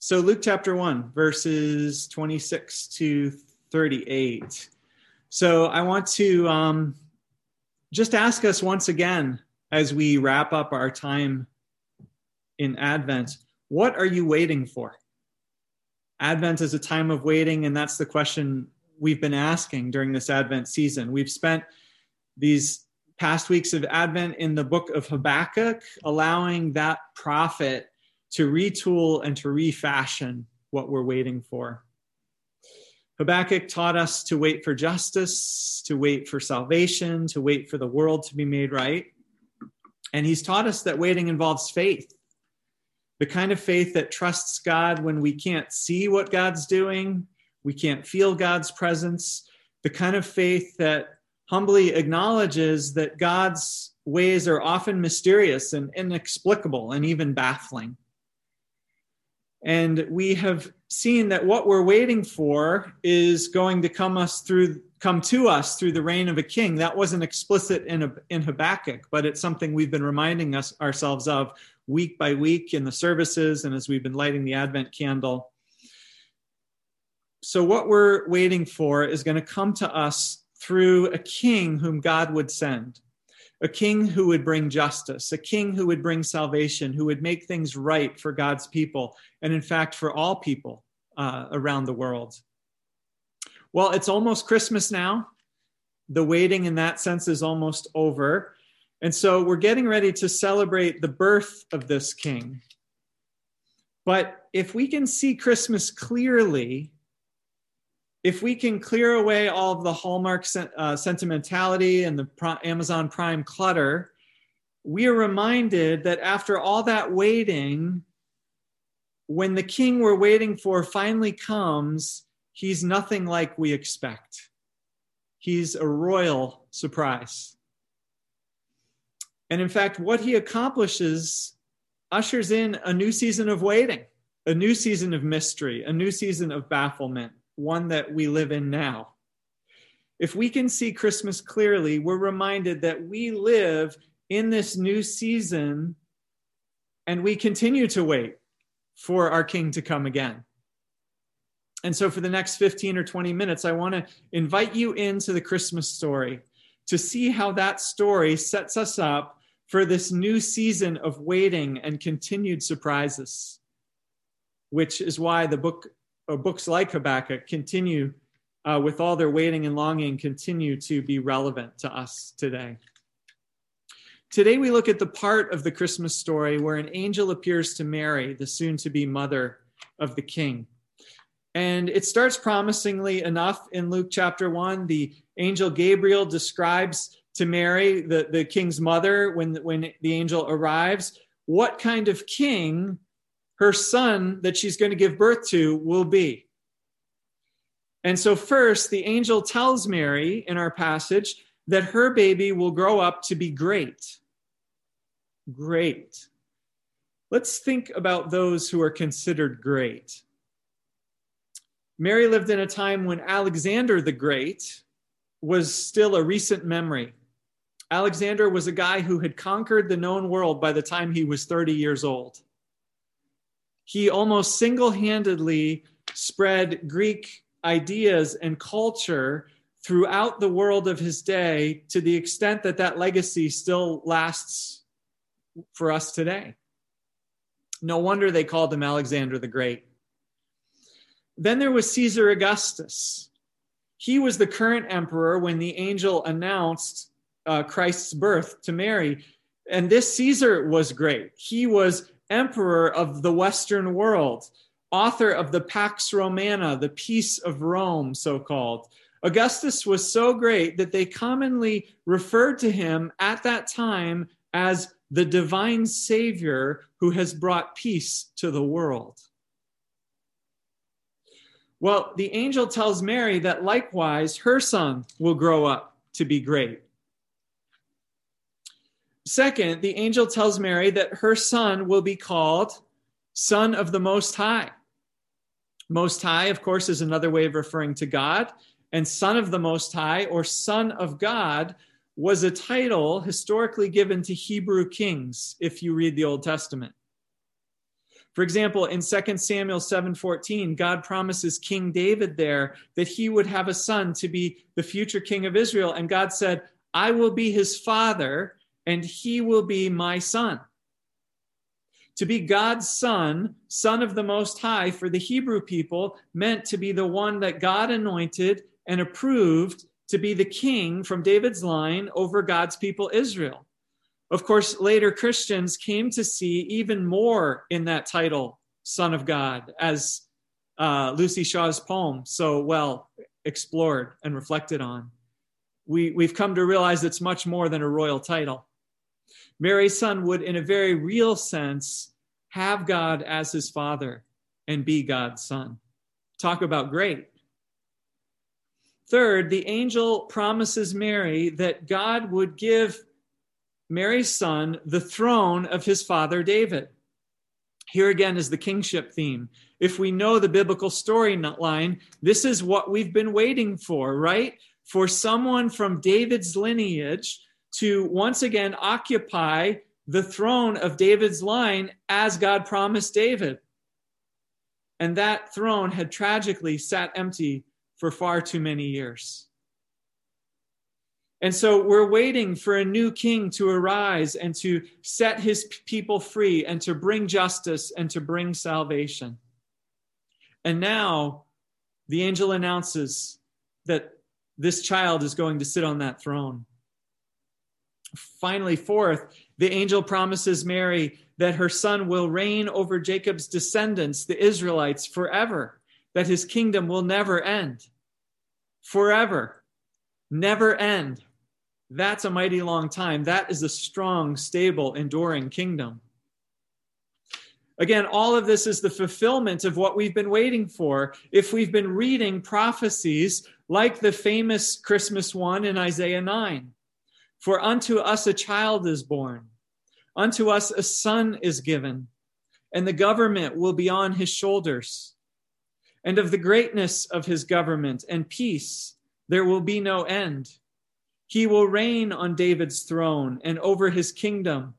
So, Luke chapter 1, verses 26 to 38. So, I want to um, just ask us once again as we wrap up our time in Advent what are you waiting for? Advent is a time of waiting, and that's the question we've been asking during this Advent season. We've spent these past weeks of Advent in the book of Habakkuk, allowing that prophet to retool and to refashion what we're waiting for. Habakkuk taught us to wait for justice, to wait for salvation, to wait for the world to be made right. And he's taught us that waiting involves faith the kind of faith that trusts God when we can't see what God's doing, we can't feel God's presence, the kind of faith that humbly acknowledges that God's ways are often mysterious and inexplicable and even baffling. And we have seen that what we're waiting for is going to come us through come to us through the reign of a king. That wasn't explicit in, in Habakkuk, but it's something we've been reminding us ourselves of week by week in the services and as we've been lighting the Advent candle. So, what we're waiting for is going to come to us through a king whom God would send a king who would bring justice, a king who would bring salvation, who would make things right for God's people, and in fact, for all people uh, around the world. Well, it's almost Christmas now. The waiting in that sense is almost over. And so we're getting ready to celebrate the birth of this king. But if we can see Christmas clearly, if we can clear away all of the hallmark uh, sentimentality and the Amazon Prime clutter, we are reminded that after all that waiting, when the king we're waiting for finally comes, he's nothing like we expect. He's a royal surprise. And in fact, what he accomplishes ushers in a new season of waiting, a new season of mystery, a new season of bafflement one that we live in now. If we can see Christmas clearly, we're reminded that we live in this new season and we continue to wait for our King to come again. And so, for the next 15 or 20 minutes, I want to invite you into the Christmas story to see how that story sets us up for this new season of waiting and continued surprises, which is why the book or books like Habakkuk continue, uh, with all their waiting and longing, continue to be relevant to us today. Today, we look at the part of the Christmas story where an angel appears to Mary, the soon to be mother of the king. And it starts promisingly enough in Luke chapter 1. The angel Gabriel describes to Mary, the, the king's mother, when, when the angel arrives, what kind of king her son that she's going to give birth to will be. And so, first, the angel tells Mary in our passage that her baby will grow up to be great. Great. Let's think about those who are considered great. Mary lived in a time when Alexander the Great was still a recent memory. Alexander was a guy who had conquered the known world by the time he was 30 years old he almost single handedly spread Greek ideas and culture throughout the world of his day to the extent that that legacy still lasts for us today. No wonder they called him Alexander the Great. Then there was Caesar Augustus. He was the current emperor when the angel announced uh, Christ's birth to Mary. And this Caesar was great. He was emperor of the Western world, author of the Pax Romana, the Peace of Rome, so called. Augustus was so great that they commonly referred to him at that time as the divine Savior who has brought peace to the world. Well, the angel tells Mary that likewise her son will grow up to be great. Second, the angel tells Mary that her son will be called Son of the Most High. Most High, of course, is another way of referring to God. And Son of the Most High, or Son of God, was a title historically given to Hebrew kings, if you read the Old Testament. For example, in 2 Samuel 7:14, God promises King David there that he would have a son to be the future king of Israel and God said, "I will be his father and he will be my son." To be God's son, son of the most high for the Hebrew people meant to be the one that God anointed and approved to be the king from David's line over God's people Israel. Of course, later Christians came to see even more in that title, Son of God, as uh, Luci Shaw's poem so well explored and reflected on. We, we've come to realize it's much more than a royal title. Mary's son would, in a very real sense, have God as his father and be God's son. Talk about great. Third, the angel promises Mary that God would give Mary's son the throne of his father David. Here again is the kingship theme. If we know the biblical storyline, this is what we've been waiting for, right? For someone from David's lineage to once again occupy the throne of David's line as God promised David. And that throne had tragically sat empty for far too many years. And so we're waiting for a new king to arise and to set his people free and to bring justice and to bring salvation. And now the angel announces that this child is going to sit on that throne. Finally, fourth, the angel promises Mary that her son will reign over Jacob's descendants, the Israelites, forever that his kingdom will never end. Forever. Never end. That's a mighty long time. That is a strong, stable, enduring kingdom. Again, all of this is the fulfillment of what we've been waiting for. If we've been reading prophecies like the famous Christmas one in Isaiah 9 For unto us a child is born, unto us a son is given, and the government will be on his shoulders and of the greatness of his government and peace there will be no end. He will reign on David's throne and over his kingdom,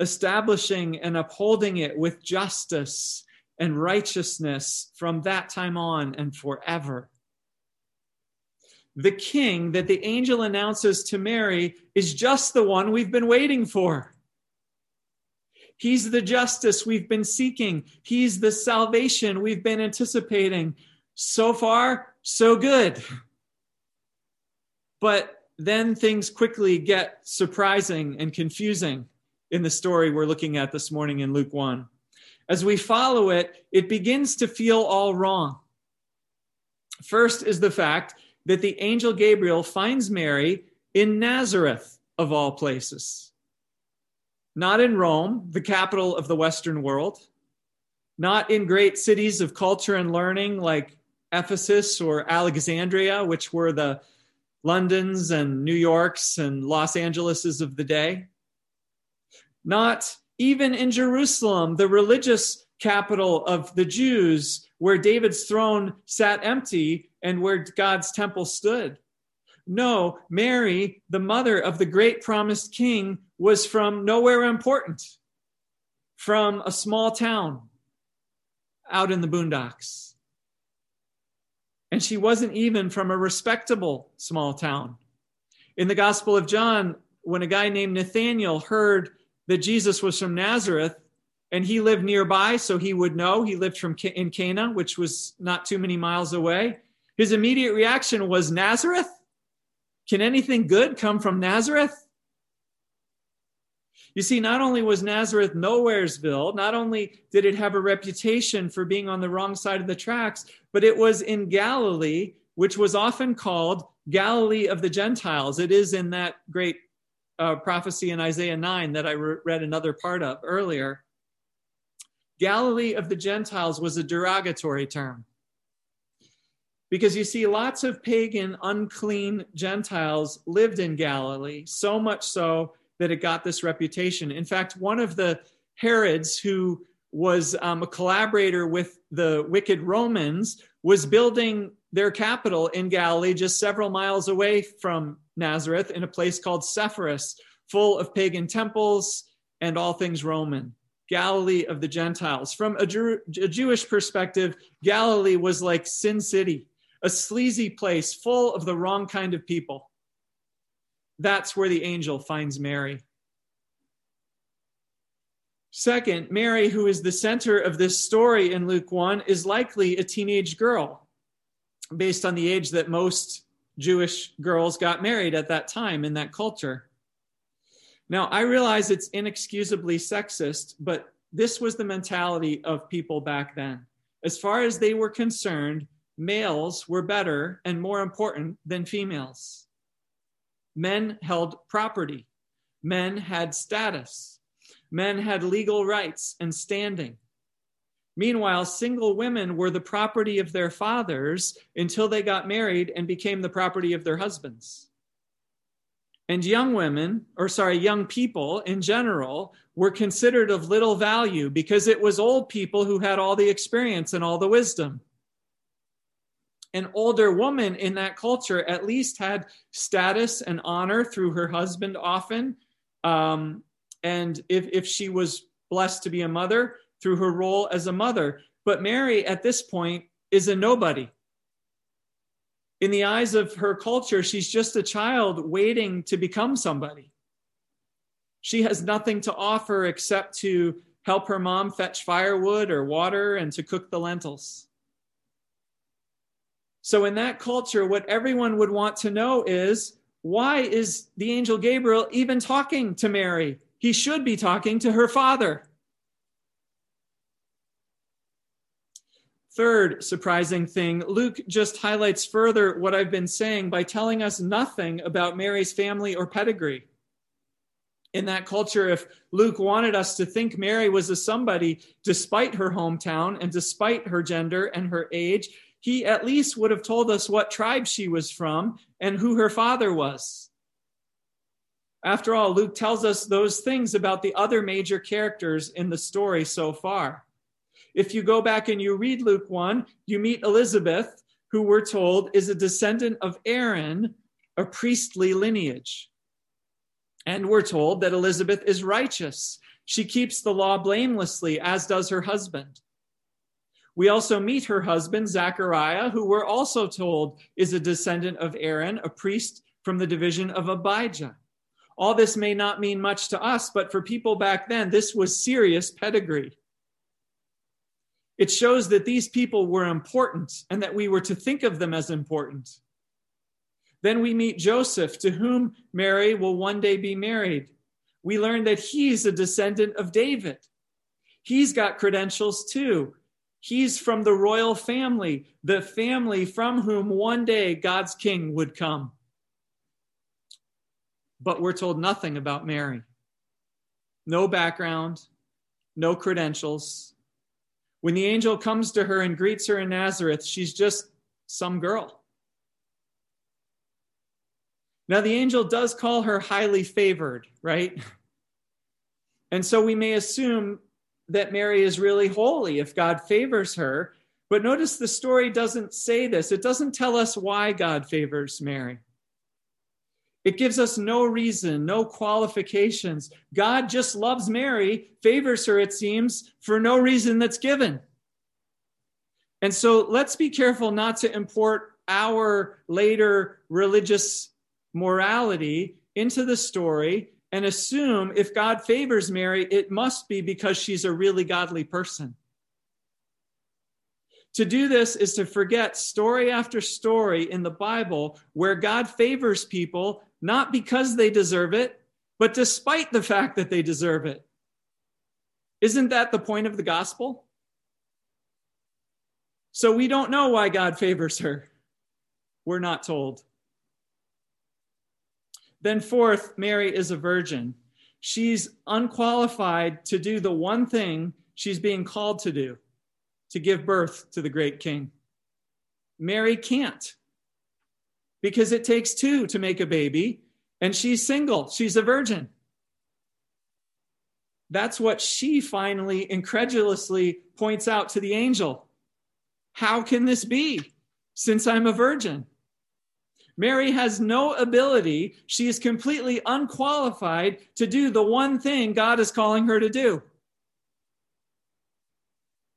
establishing and upholding it with justice and righteousness from that time on and forever. The king that the angel announces to Mary is just the one we've been waiting for. He's the justice we've been seeking. He's the salvation we've been anticipating. So far, so good. But then things quickly get surprising and confusing in the story we're looking at this morning in Luke 1. As we follow it, it begins to feel all wrong. First is the fact that the angel Gabriel finds Mary in Nazareth, of all places not in Rome, the capital of the Western world, not in great cities of culture and learning like Ephesus or Alexandria, which were the Londons and New Yorks and Los Angeleses of the day. Not even in Jerusalem, the religious capital of the Jews, where David's throne sat empty and where God's temple stood. No, Mary, the mother of the great promised king, was from nowhere important, from a small town out in the boondocks. And she wasn't even from a respectable small town. In the Gospel of John, when a guy named Nathaniel heard that Jesus was from Nazareth and he lived nearby, so he would know he lived from in Cana, which was not too many miles away. His immediate reaction was Nazareth? Can anything good come from Nazareth? You see, not only was Nazareth Nowheresville, not only did it have a reputation for being on the wrong side of the tracks, but it was in Galilee, which was often called Galilee of the Gentiles. It is in that great uh, prophecy in Isaiah 9 that I re- read another part of earlier. Galilee of the Gentiles was a derogatory term. Because you see, lots of pagan, unclean Gentiles lived in Galilee, so much so that it got this reputation. In fact, one of the Herods, who was um, a collaborator with the wicked Romans, was building their capital in Galilee, just several miles away from Nazareth, in a place called Sepphoris, full of pagan temples and all things Roman. Galilee of the Gentiles. From a, Jew- a, Jewish perspective, Galilee was like Sin City, a sleazy place full of the wrong kind of people. That's where the angel finds Mary. Second, Mary, who is the center of this story in Luke 1, is likely a teenage girl, based on the age that most Jewish girls got married at that time in that culture. Now, I realize it's inexcusably sexist, but this was the mentality of people back then. As far as they were concerned, males were better and more important than females. Men held property, men had status, men had legal rights and standing. Meanwhile, single women were the property of their fathers until they got married and became the property of their husbands. And young women, or sorry, young people in general, were considered of little value because it was old people who had all the experience and all the wisdom. An older woman in that culture at least had status and honor through her husband often. Um, and if, if she was blessed to be a mother, through her role as a mother. But Mary, at this point, is a nobody. In the eyes of her culture, she's just a child waiting to become somebody. She has nothing to offer except to help her mom fetch firewood or water and to cook the lentils. So, in that culture, what everyone would want to know is why is the angel Gabriel even talking to Mary? He should be talking to her father. Third surprising thing, Luke just highlights further what I've been saying by telling us nothing about Mary's family or pedigree. In that culture, if Luke wanted us to think Mary was a somebody despite her hometown and despite her gender and her age, he at least would have told us what tribe she was from and who her father was. After all, Luke tells us those things about the other major characters in the story so far. If you go back and you read Luke 1, you meet Elizabeth, who we're told is a descendant of Aaron, a priestly lineage. And we're told that Elizabeth is righteous. She keeps the law blamelessly, as does her husband. We also meet her husband, Zachariah, who we're also told is a descendant of Aaron, a priest from the division of Abijah. All this may not mean much to us, but for people back then, this was serious pedigree. It shows that these people were important and that we were to think of them as important. Then we meet Joseph, to whom Mary will one day be married. We learn that he's a descendant of David. He's got credentials too. He's from the royal family, the family from whom one day God's king would come. But we're told nothing about Mary. No background, no credentials, when the angel comes to her and greets her in Nazareth, she's just some girl. Now, the angel does call her highly favored, right? And so we may assume that Mary is really holy if God favors her. But notice the story doesn't say this, it doesn't tell us why God favors Mary. It gives us no reason, no qualifications. God just loves Mary, favors her, it seems, for no reason that's given. And so let's be careful not to import our later religious morality into the story and assume if God favors Mary, it must be because she's a really godly person. To do this is to forget story after story in the Bible where God favors people not because they deserve it, but despite the fact that they deserve it. Isn't that the point of the gospel? So we don't know why God favors her. We're not told. Then, fourth, Mary is a virgin. She's unqualified to do the one thing she's being called to do to give birth to the great king. Mary can't because it takes two to make a baby, and she's single, she's a virgin. That's what she finally incredulously points out to the angel. How can this be since I'm a virgin? Mary has no ability. She is completely unqualified to do the one thing God is calling her to do.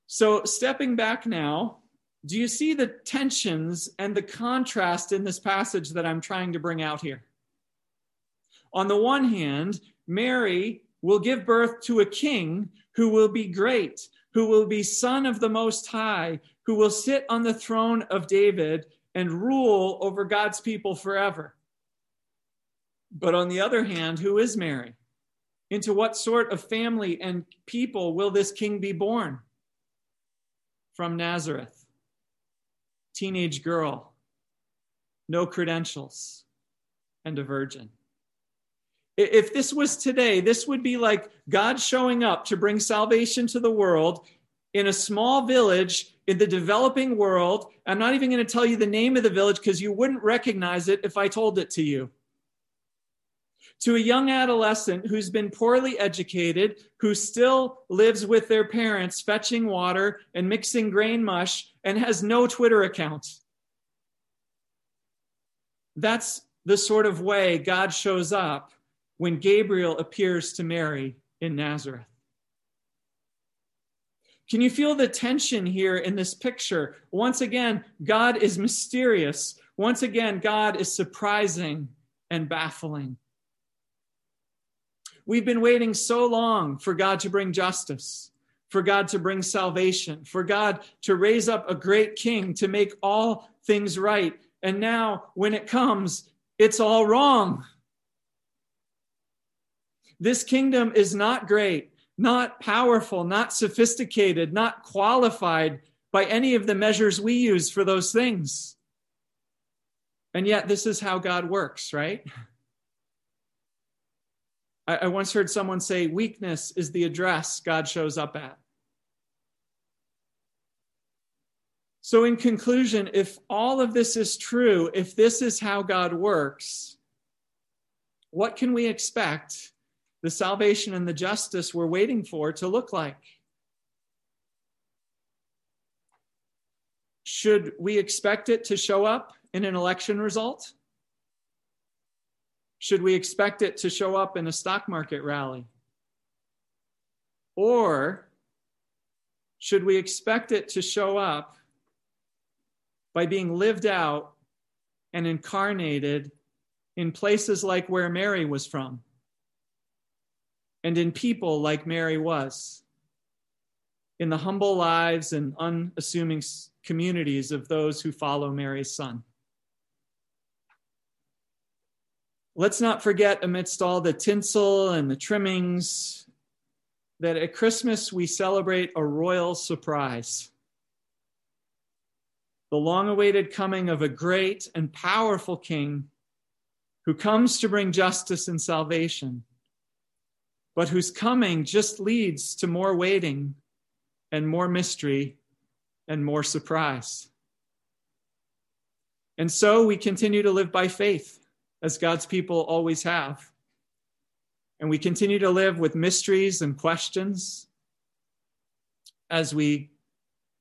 So, stepping back now, do you see the tensions and the contrast in this passage that I'm trying to bring out here? On the one hand, Mary will give birth to a king who will be great, who will be son of the Most High, who will sit on the throne of David and rule over God's people forever. But on the other hand, who is Mary? Into what sort of family and people will this king be born? From Nazareth teenage girl, no credentials, and a virgin. If this was today, this would be like God showing up to bring salvation to the world in a small village in the developing world. I'm not even going to tell you the name of the village because you wouldn't recognize it if I told it to you. To a young adolescent who's been poorly educated, who still lives with their parents fetching water and mixing grain mush and has no Twitter account. That's the sort of way God shows up when Gabriel appears to Mary in Nazareth. Can you feel the tension here in this picture? Once again, God is mysterious. Once again, God is surprising and baffling. We've been waiting so long for God to bring justice for God to bring salvation, for God to raise up a great king to make all things right. And now, when it comes, it's all wrong. This kingdom is not great, not powerful, not sophisticated, not qualified by any of the measures we use for those things. And yet, this is how God works, right? I, I once heard someone say, weakness is the address God shows up at. So, in conclusion, if all of this is true, if this is how God works, what can we expect the salvation and the justice we're waiting for to look like? Should we expect it to show up in an election result? Should we expect it to show up in a stock market rally? Or should we expect it to show up by being lived out and incarnated in places like where Mary was from and in people like Mary was, in the humble lives and unassuming communities of those who follow Mary's son. Let's not forget, amidst all the tinsel and the trimmings, that at Christmas we celebrate a royal surprise the long awaited coming of a great and powerful king who comes to bring justice and salvation, but whose coming just leads to more waiting and more mystery and more surprise. And so we continue to live by faith, as God's people always have. And we continue to live with mysteries and questions as we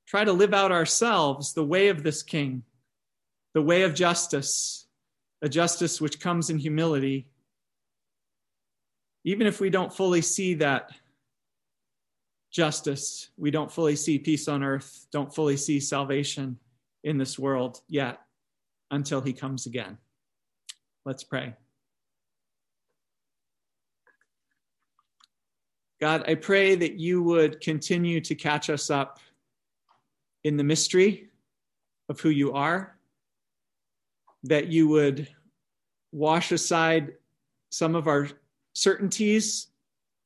try to live out ourselves the way of this king, the way of justice, a justice which comes in humility, even if we don't fully see that justice, we don't fully see peace on earth, don't fully see salvation in this world yet until he comes again. Let's pray. God, I pray that you would continue to catch us up in the mystery of who you are, that you would wash aside some of our certainties,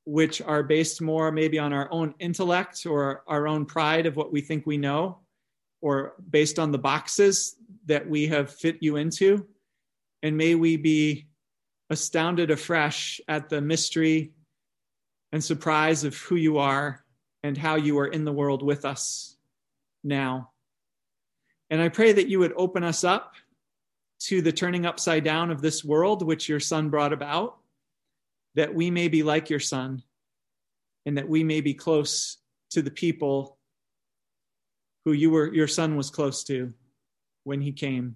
which are based more maybe on our own intellect or our own pride of what we think we know, or based on the boxes that we have fit you into. And may we be astounded afresh at the mystery and surprise of who you are and how you are in the world with us now. And I pray that you would open us up to the turning upside down of this world, which your son brought about, that we may be like your son and that we may be close to the people who you were, your son was close to when he came.